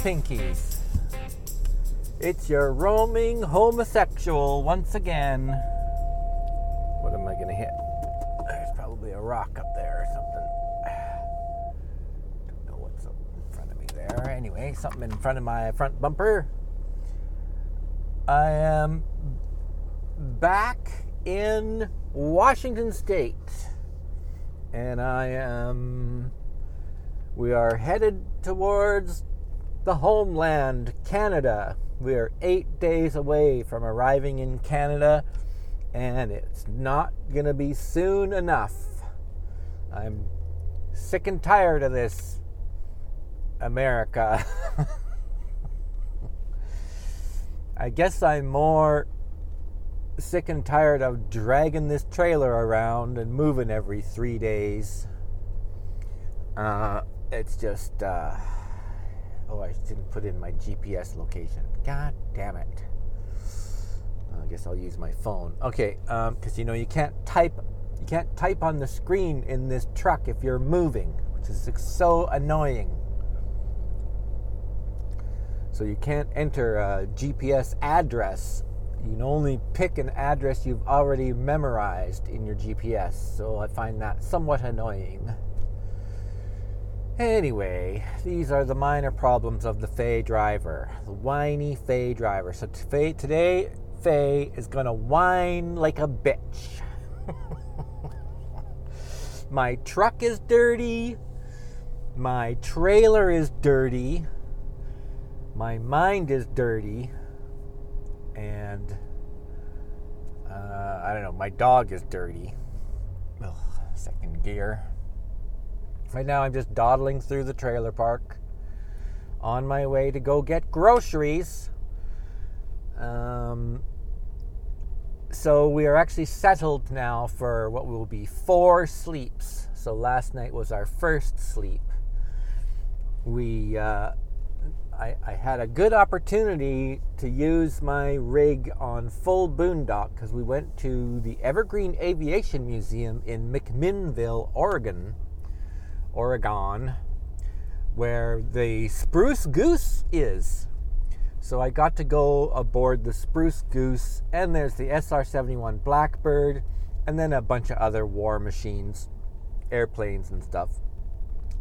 Pinkies, it's your roaming homosexual once again. What am I to hit? There's probably a rock up there or something. Don't know what's up in front of me there. Anyway, something in front of my front bumper. I am back in Washington State. And I am. We are headed towards the homeland, Canada. We are eight days away from arriving in Canada, and it's not going to be soon enough. I'm sick and tired of this America. I guess I'm more sick and tired of dragging this trailer around and moving every three days. Uh, it's just, uh, oh, I didn't put in my GPS location. God damn it. I guess I'll use my phone. Okay, because um, you know you can't type, you can't type on the screen in this truck if you're moving, which is so annoying. So you can't enter a GPS address. You can only pick an address you've already memorized in your GPS. So I find that somewhat annoying. Anyway, these are the minor problems of the Fey driver, the whiny Fey driver. So t- today, Fey is gonna whine like a bitch. my truck is dirty. My trailer is dirty. My mind is dirty. And uh, I don't know, my dog is dirty. Ugh, second gear. Right now, I'm just dawdling through the trailer park on my way to go get groceries. Um, so we are actually settled now for what will be four sleeps. So last night was our first sleep. We, uh, I, I had a good opportunity to use my rig on full boondock because we went to the Evergreen Aviation Museum in McMinnville, Oregon Oregon, where the Spruce Goose is. So I got to go aboard the Spruce Goose, and there's the SR 71 Blackbird, and then a bunch of other war machines, airplanes, and stuff.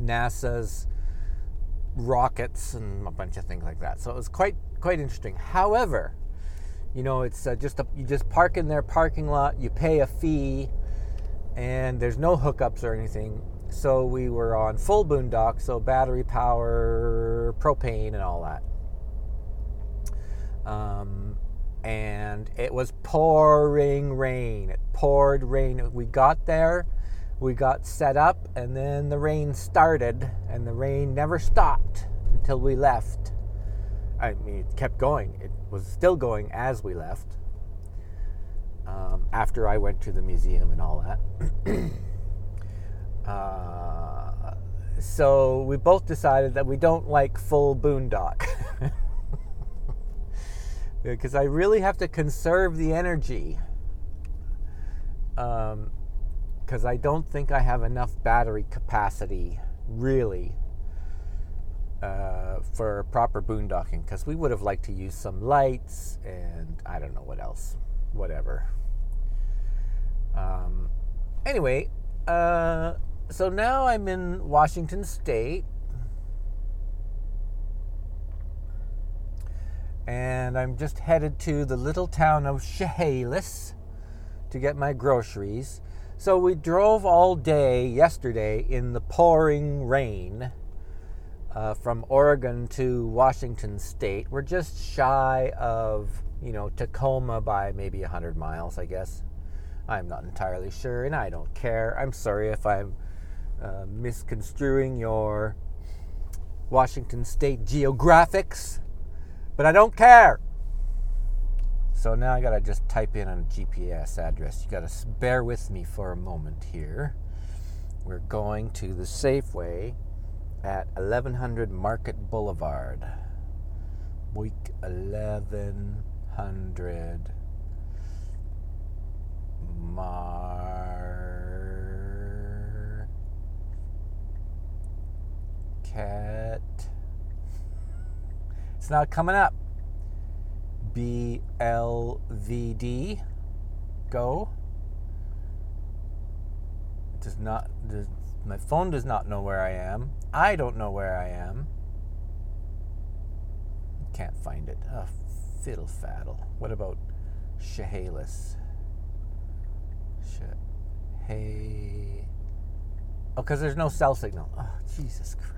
NASA's rockets and a bunch of things like that. So it was quite quite interesting. However, you know, it's uh, just a, you just park in their parking lot, you pay a fee, and there's no hookups or anything. So we were on full boondock, so battery power, propane, and all that. Um, and it was pouring rain. It poured rain. We got there, we got set up, and then the rain started, and the rain never stopped until we left. I mean, it kept going. It was still going as we left. Um, after I went to the museum and all that. Uh, so we both decided that we don't like full boondock. because I really have to conserve the energy. Because um, I don't think I have enough battery capacity, really, uh, for proper boondocking. Because we would have liked to use some lights and I don't know what else. Whatever. Um, anyway, uh, so now I'm in Washington State. And I'm just headed to the little town of Chehalis to get my groceries. So we drove all day yesterday in the pouring rain uh, from Oregon to Washington State. We're just shy of, you know, Tacoma by maybe 100 miles, I guess. I'm not entirely sure, and I don't care. I'm sorry if I'm uh, misconstruing your Washington State geographics, but I don't care. So now I gotta just type in on a GPS address. You gotta bear with me for a moment here. We're going to the Safeway at 1100 Market Boulevard. Week 1100 Mar. Cat It's not coming up. BLVD. Go. It does not. Does, my phone does not know where I am. I don't know where I am. Can't find it. Oh, fiddle faddle. What about Chehalis? Hey. Oh, because there's no cell signal. Oh, Jesus Christ.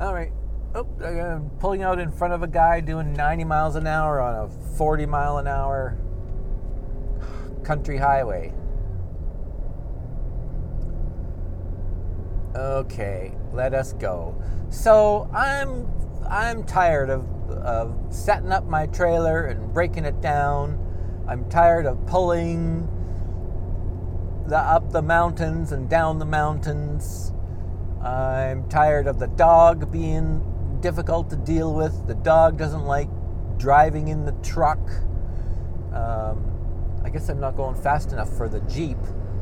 All right. Oh, I'm pulling out in front of a guy doing 90 miles an hour on a 40 mile an hour country highway. Okay, let us go. So I'm I'm tired of of setting up my trailer and breaking it down. I'm tired of pulling the up the mountains and down the mountains. I'm tired of the dog being difficult to deal with. The dog doesn't like driving in the truck. Um, I guess I'm not going fast enough for the Jeep.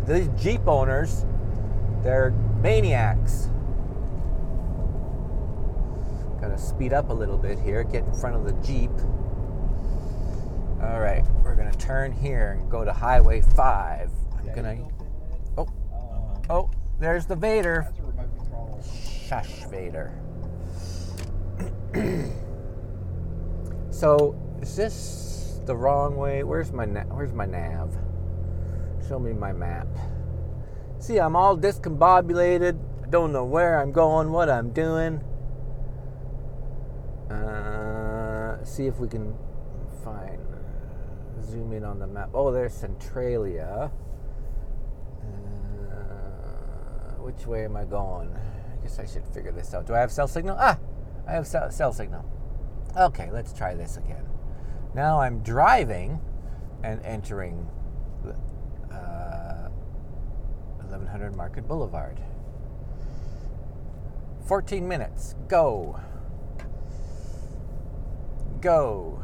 These Jeep owners, they're maniacs. Gotta speed up a little bit here, get in front of the Jeep. All right, we're gonna turn here and go to Highway 5. I'm gonna. Oh, oh, there's the Vader. Shush, Vader. so, is this the wrong way? Where's my na- Where's my nav? Show me my map. See, I'm all discombobulated. I don't know where I'm going, what I'm doing. Uh, see if we can find. Zoom in on the map. Oh, there's Centralia. Uh, which way am I going? I guess I should figure this out. Do I have cell signal? Ah, I have cell, cell signal. Okay, let's try this again. Now I'm driving and entering uh, 1100 Market Boulevard. 14 minutes. Go. Go.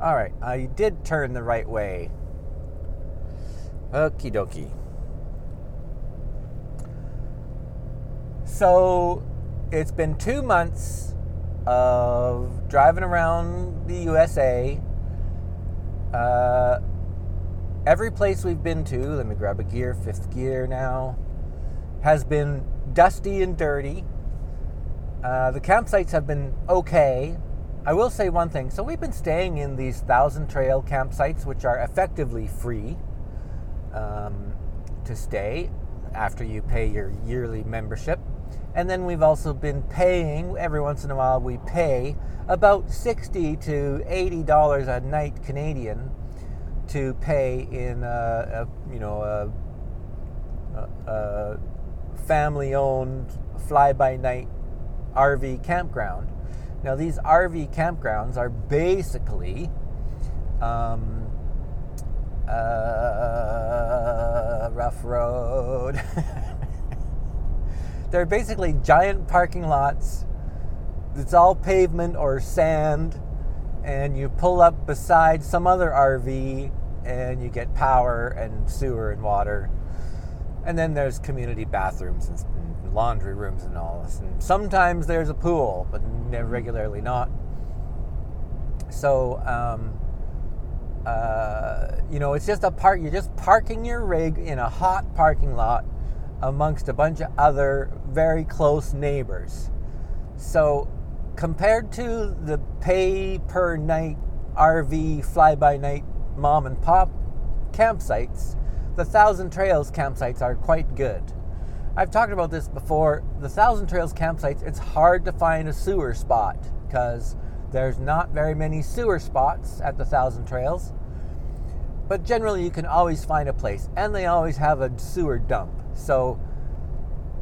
All right, I did turn the right way. Okie dokie. So it's been two months of driving around the USA. Uh, every place we've been to, let me grab a gear, fifth gear now, has been dusty and dirty. Uh, the campsites have been okay. I will say one thing. So we've been staying in these thousand trail campsites, which are effectively free um, to stay after you pay your yearly membership. And then we've also been paying every once in a while. We pay about sixty to eighty dollars a night Canadian to pay in a, a you know a, a family-owned fly-by-night RV campground. Now these RV campgrounds are basically um, uh, rough road. They're basically giant parking lots. It's all pavement or sand, and you pull up beside some other RV and you get power and sewer and water. And then there's community bathrooms and laundry rooms and all this. And sometimes there's a pool, but regularly not. So, um, uh, you know, it's just a park. You're just parking your rig in a hot parking lot amongst a bunch of other very close neighbors. So, compared to the pay per night RV fly by night mom and pop campsites, the Thousand Trails campsites are quite good. I've talked about this before. The Thousand Trails campsites, it's hard to find a sewer spot because there's not very many sewer spots at the Thousand Trails. But generally, you can always find a place, and they always have a sewer dump. So,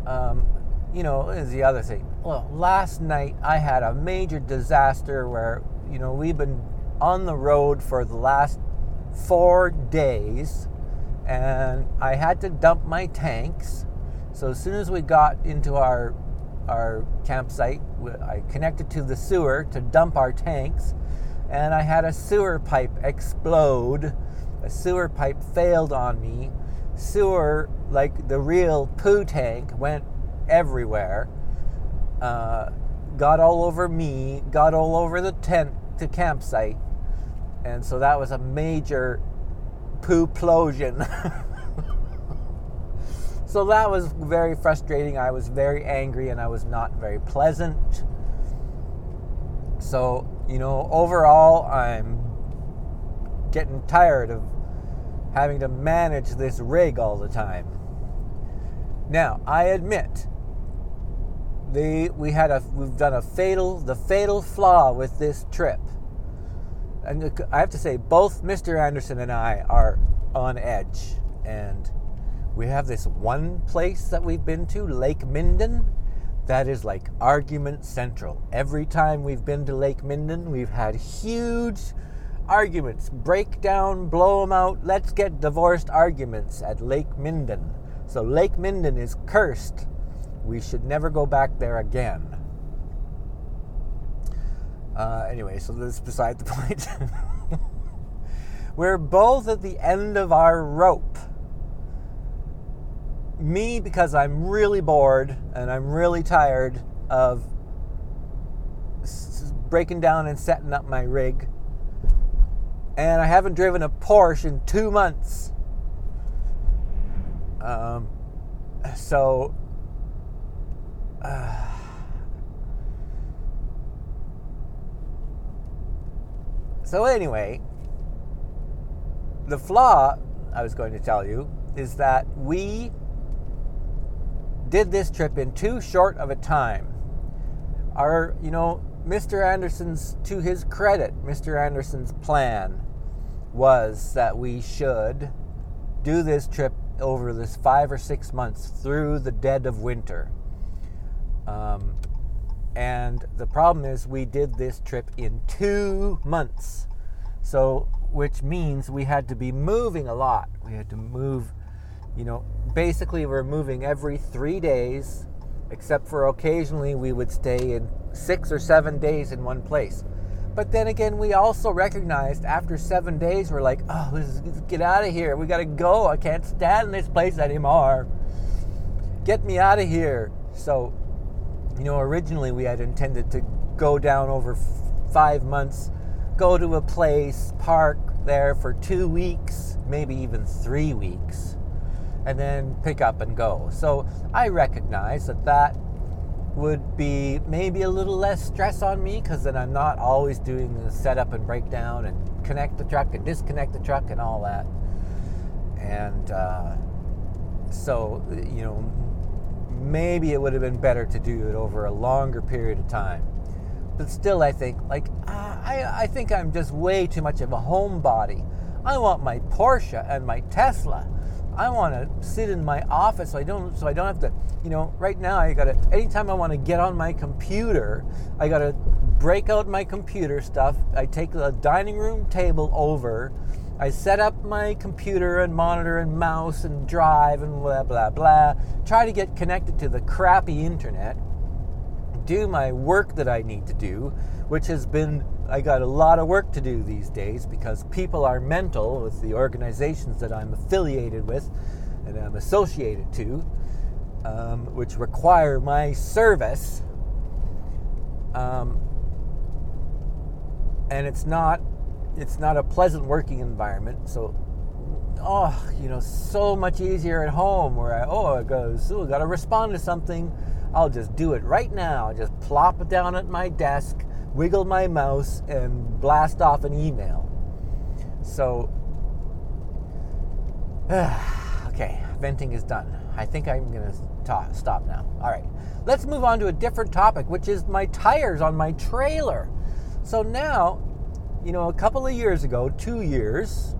um, you know, is the other thing. Well, last night I had a major disaster where, you know, we've been on the road for the last four days, and I had to dump my tanks. So as soon as we got into our our campsite, I connected to the sewer to dump our tanks, and I had a sewer pipe explode a sewer pipe failed on me. Sewer, like the real poo tank, went everywhere. Uh, got all over me, got all over the tent, the campsite, and so that was a major poo plosion. so that was very frustrating. I was very angry and I was not very pleasant. So, you know, overall, I'm getting tired of having to manage this rig all the time. Now, I admit, they, we had a we've done a fatal the fatal flaw with this trip. And I have to say, both Mr. Anderson and I are on edge, and we have this one place that we've been to, Lake Minden, that is like argument central. Every time we've been to Lake Minden, we've had huge arguments, break down, blow them out, let's get divorced arguments at Lake Minden. So Lake Minden is cursed. We should never go back there again. Uh, anyway, so this is beside the point. We're both at the end of our rope. Me, because I'm really bored and I'm really tired of breaking down and setting up my rig. And I haven't driven a Porsche in two months. Um, so, uh, so anyway, the flaw I was going to tell you is that we did this trip in too short of a time. Our, you know, Mr. Anderson's, to his credit, Mr. Anderson's plan was that we should do this trip over this five or six months through the dead of winter. Um, and the problem is, we did this trip in two months. So, which means we had to be moving a lot. We had to move, you know, basically, we're moving every three days, except for occasionally we would stay in six or seven days in one place. But then again, we also recognized after seven days, we're like, oh, let's, get out of here. We got to go. I can't stand this place anymore. Get me out of here. So, you know, originally we had intended to go down over f- five months, go to a place, park there for two weeks, maybe even three weeks, and then pick up and go. So I recognize that that would be maybe a little less stress on me because then I'm not always doing the setup and breakdown and connect the truck and disconnect the truck and all that. And uh, so, you know, maybe it would have been better to do it over a longer period of time. But still, I think, like, I, I think I'm just way too much of a homebody. I want my Porsche and my Tesla I want to sit in my office so I don't so I don't have to, you know, right now I got to anytime I want to get on my computer, I got to break out my computer stuff. I take the dining room table over. I set up my computer and monitor and mouse and drive and blah blah blah. Try to get connected to the crappy internet. Do my work that I need to do, which has been I got a lot of work to do these days because people are mental with the organizations that I'm affiliated with and I'm associated to, um, which require my service. Um, and it's not it's not a pleasant working environment. So, oh, you know, so much easier at home where I oh I go so I got to respond to something. I'll just do it right now. just plop it down at my desk wiggle my mouse and blast off an email. So, okay, venting is done. I think I'm going to stop now. All right, let's move on to a different topic, which is my tires on my trailer. So now, you know, a couple of years ago, two years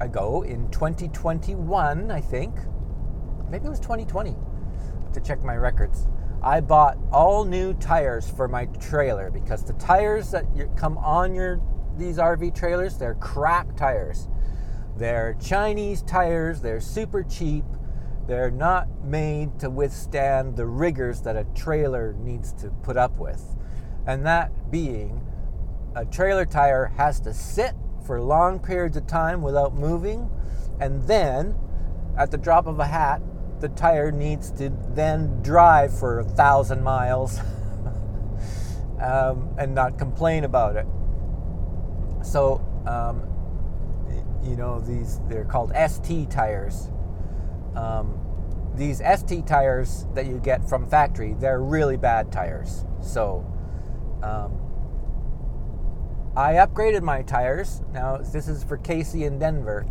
ago, in 2021, I think, maybe it was 2020, to check my records. I bought all new tires for my trailer because the tires that come on your these RV trailers, they're crap tires. They're Chinese tires, they're super cheap. They're not made to withstand the rigors that a trailer needs to put up with. And that being a trailer tire has to sit for long periods of time without moving and then at the drop of a hat the tire needs to then drive for a thousand miles. um, and not complain about it. So, um, you know, these they're called ST tires. Um, these ST tires that you get from factory, they're really bad tires. So, um, I upgraded my tires. Now, this is for Casey in Denver.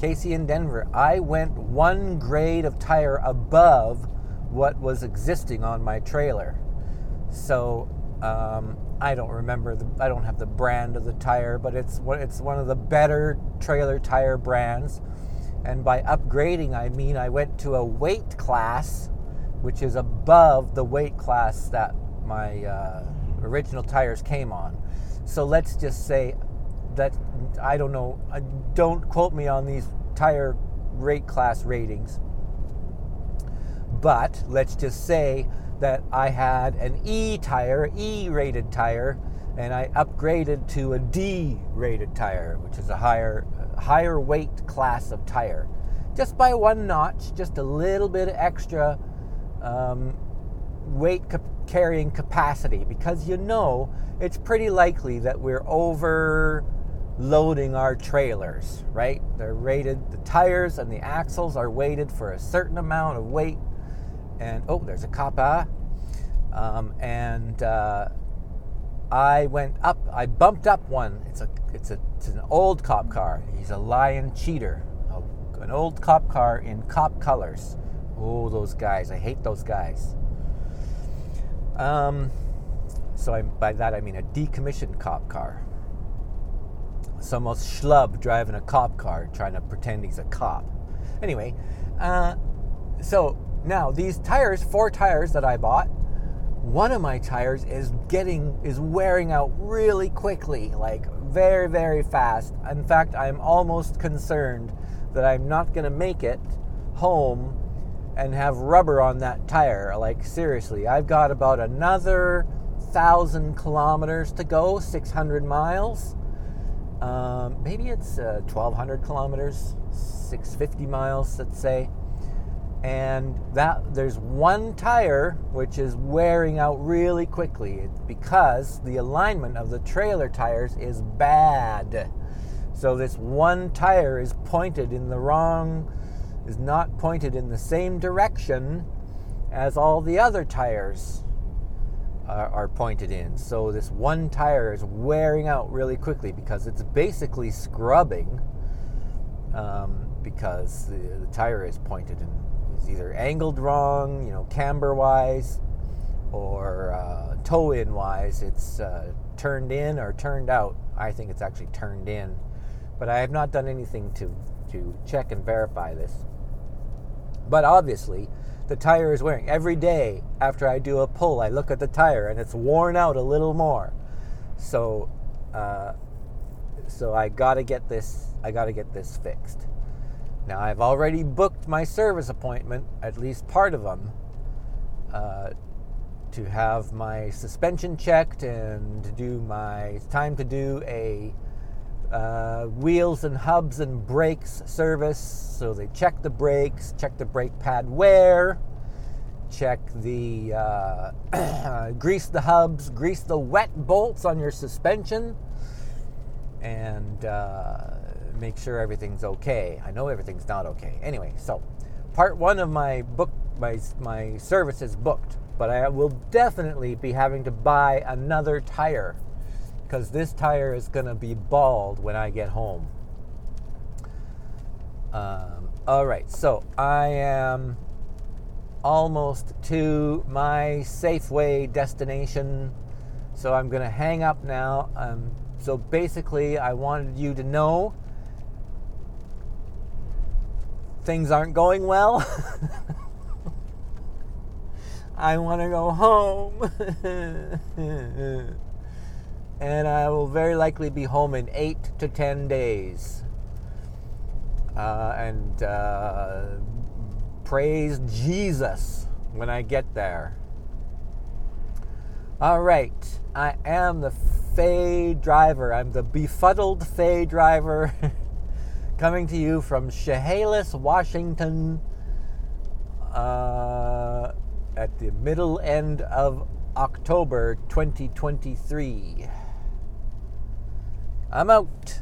Casey in Denver, I went one grade of tire above what was existing on my trailer. So, um, I don't remember the I don't have the brand of the tire, but it's it's one of the better trailer tire brands. And by upgrading, I mean I went to a weight class, which is above the weight class that my uh, original tires came on. So let's just say that I don't know. Don't quote me on these tire rate class ratings, but let's just say that I had an E tire, E rated tire, and I upgraded to a D rated tire, which is a higher higher weight class of tire. Just by one notch, just a little bit extra um, weight carrying capacity, because you know it's pretty likely that we're overloading our trailers, right? They're rated, the tires and the axles are weighted for a certain amount of weight and oh, there's a kappa. Um, and uh, I went up. I bumped up one. It's a it's a it's an old cop car. He's a lion cheater. An old cop car in cop colors. Oh, those guys! I hate those guys. Um, so I, by that I mean a decommissioned cop car. Some most schlub driving a cop car, trying to pretend he's a cop. Anyway, uh, so now, these tires, four tires that I bought, one of my tires is getting is wearing out really quickly, like very very fast. In fact, I'm almost concerned that I'm not going to make it home and have rubber on that tire. Like seriously, I've got about another 1000 kilometers to go, 600 miles. Um, maybe it's uh, 1200 kilometers, 650 miles, let's say and that there's one tire which is wearing out really quickly because the alignment of the trailer tires is bad. So this one tire is pointed in the wrong is not pointed in the same direction as all the other tires are, are pointed in. So this one tire is wearing out really quickly because it's basically scrubbing um, because the, the tire is pointed in is either angled wrong, you know, camber wise, or uh, toe in wise. It's uh, turned in or turned out. I think it's actually turned in, but I have not done anything to to check and verify this. But obviously, the tire is wearing. Every day after I do a pull, I look at the tire and it's worn out a little more. So, uh, so I gotta get this. I gotta get this fixed. Now, I've already booked my service appointment, at least part of them, uh, to have my suspension checked and to do my. Time to do a uh, wheels and hubs and brakes service. So they check the brakes, check the brake pad wear, check the. Uh, grease the hubs, grease the wet bolts on your suspension, and uh, make sure everything's okay. I know everything's not okay. Anyway, so part one of my book, my my service is booked, but I will definitely be having to buy another tire because this tire is going to be bald when I get home. Um, all right, so I am almost to my Safeway destination. So I'm going to hang up now. Um, so basically, I wanted you to know things aren't going well. I want to go home. and I will very likely be home in eight to ten days. Uh, and uh, praise Jesus when I get there. All right, I am the Fey driver. I'm the befuddled Fey driver. coming to you from Chehalis, Washington, uh, at the middle end of October 2023. I'm out.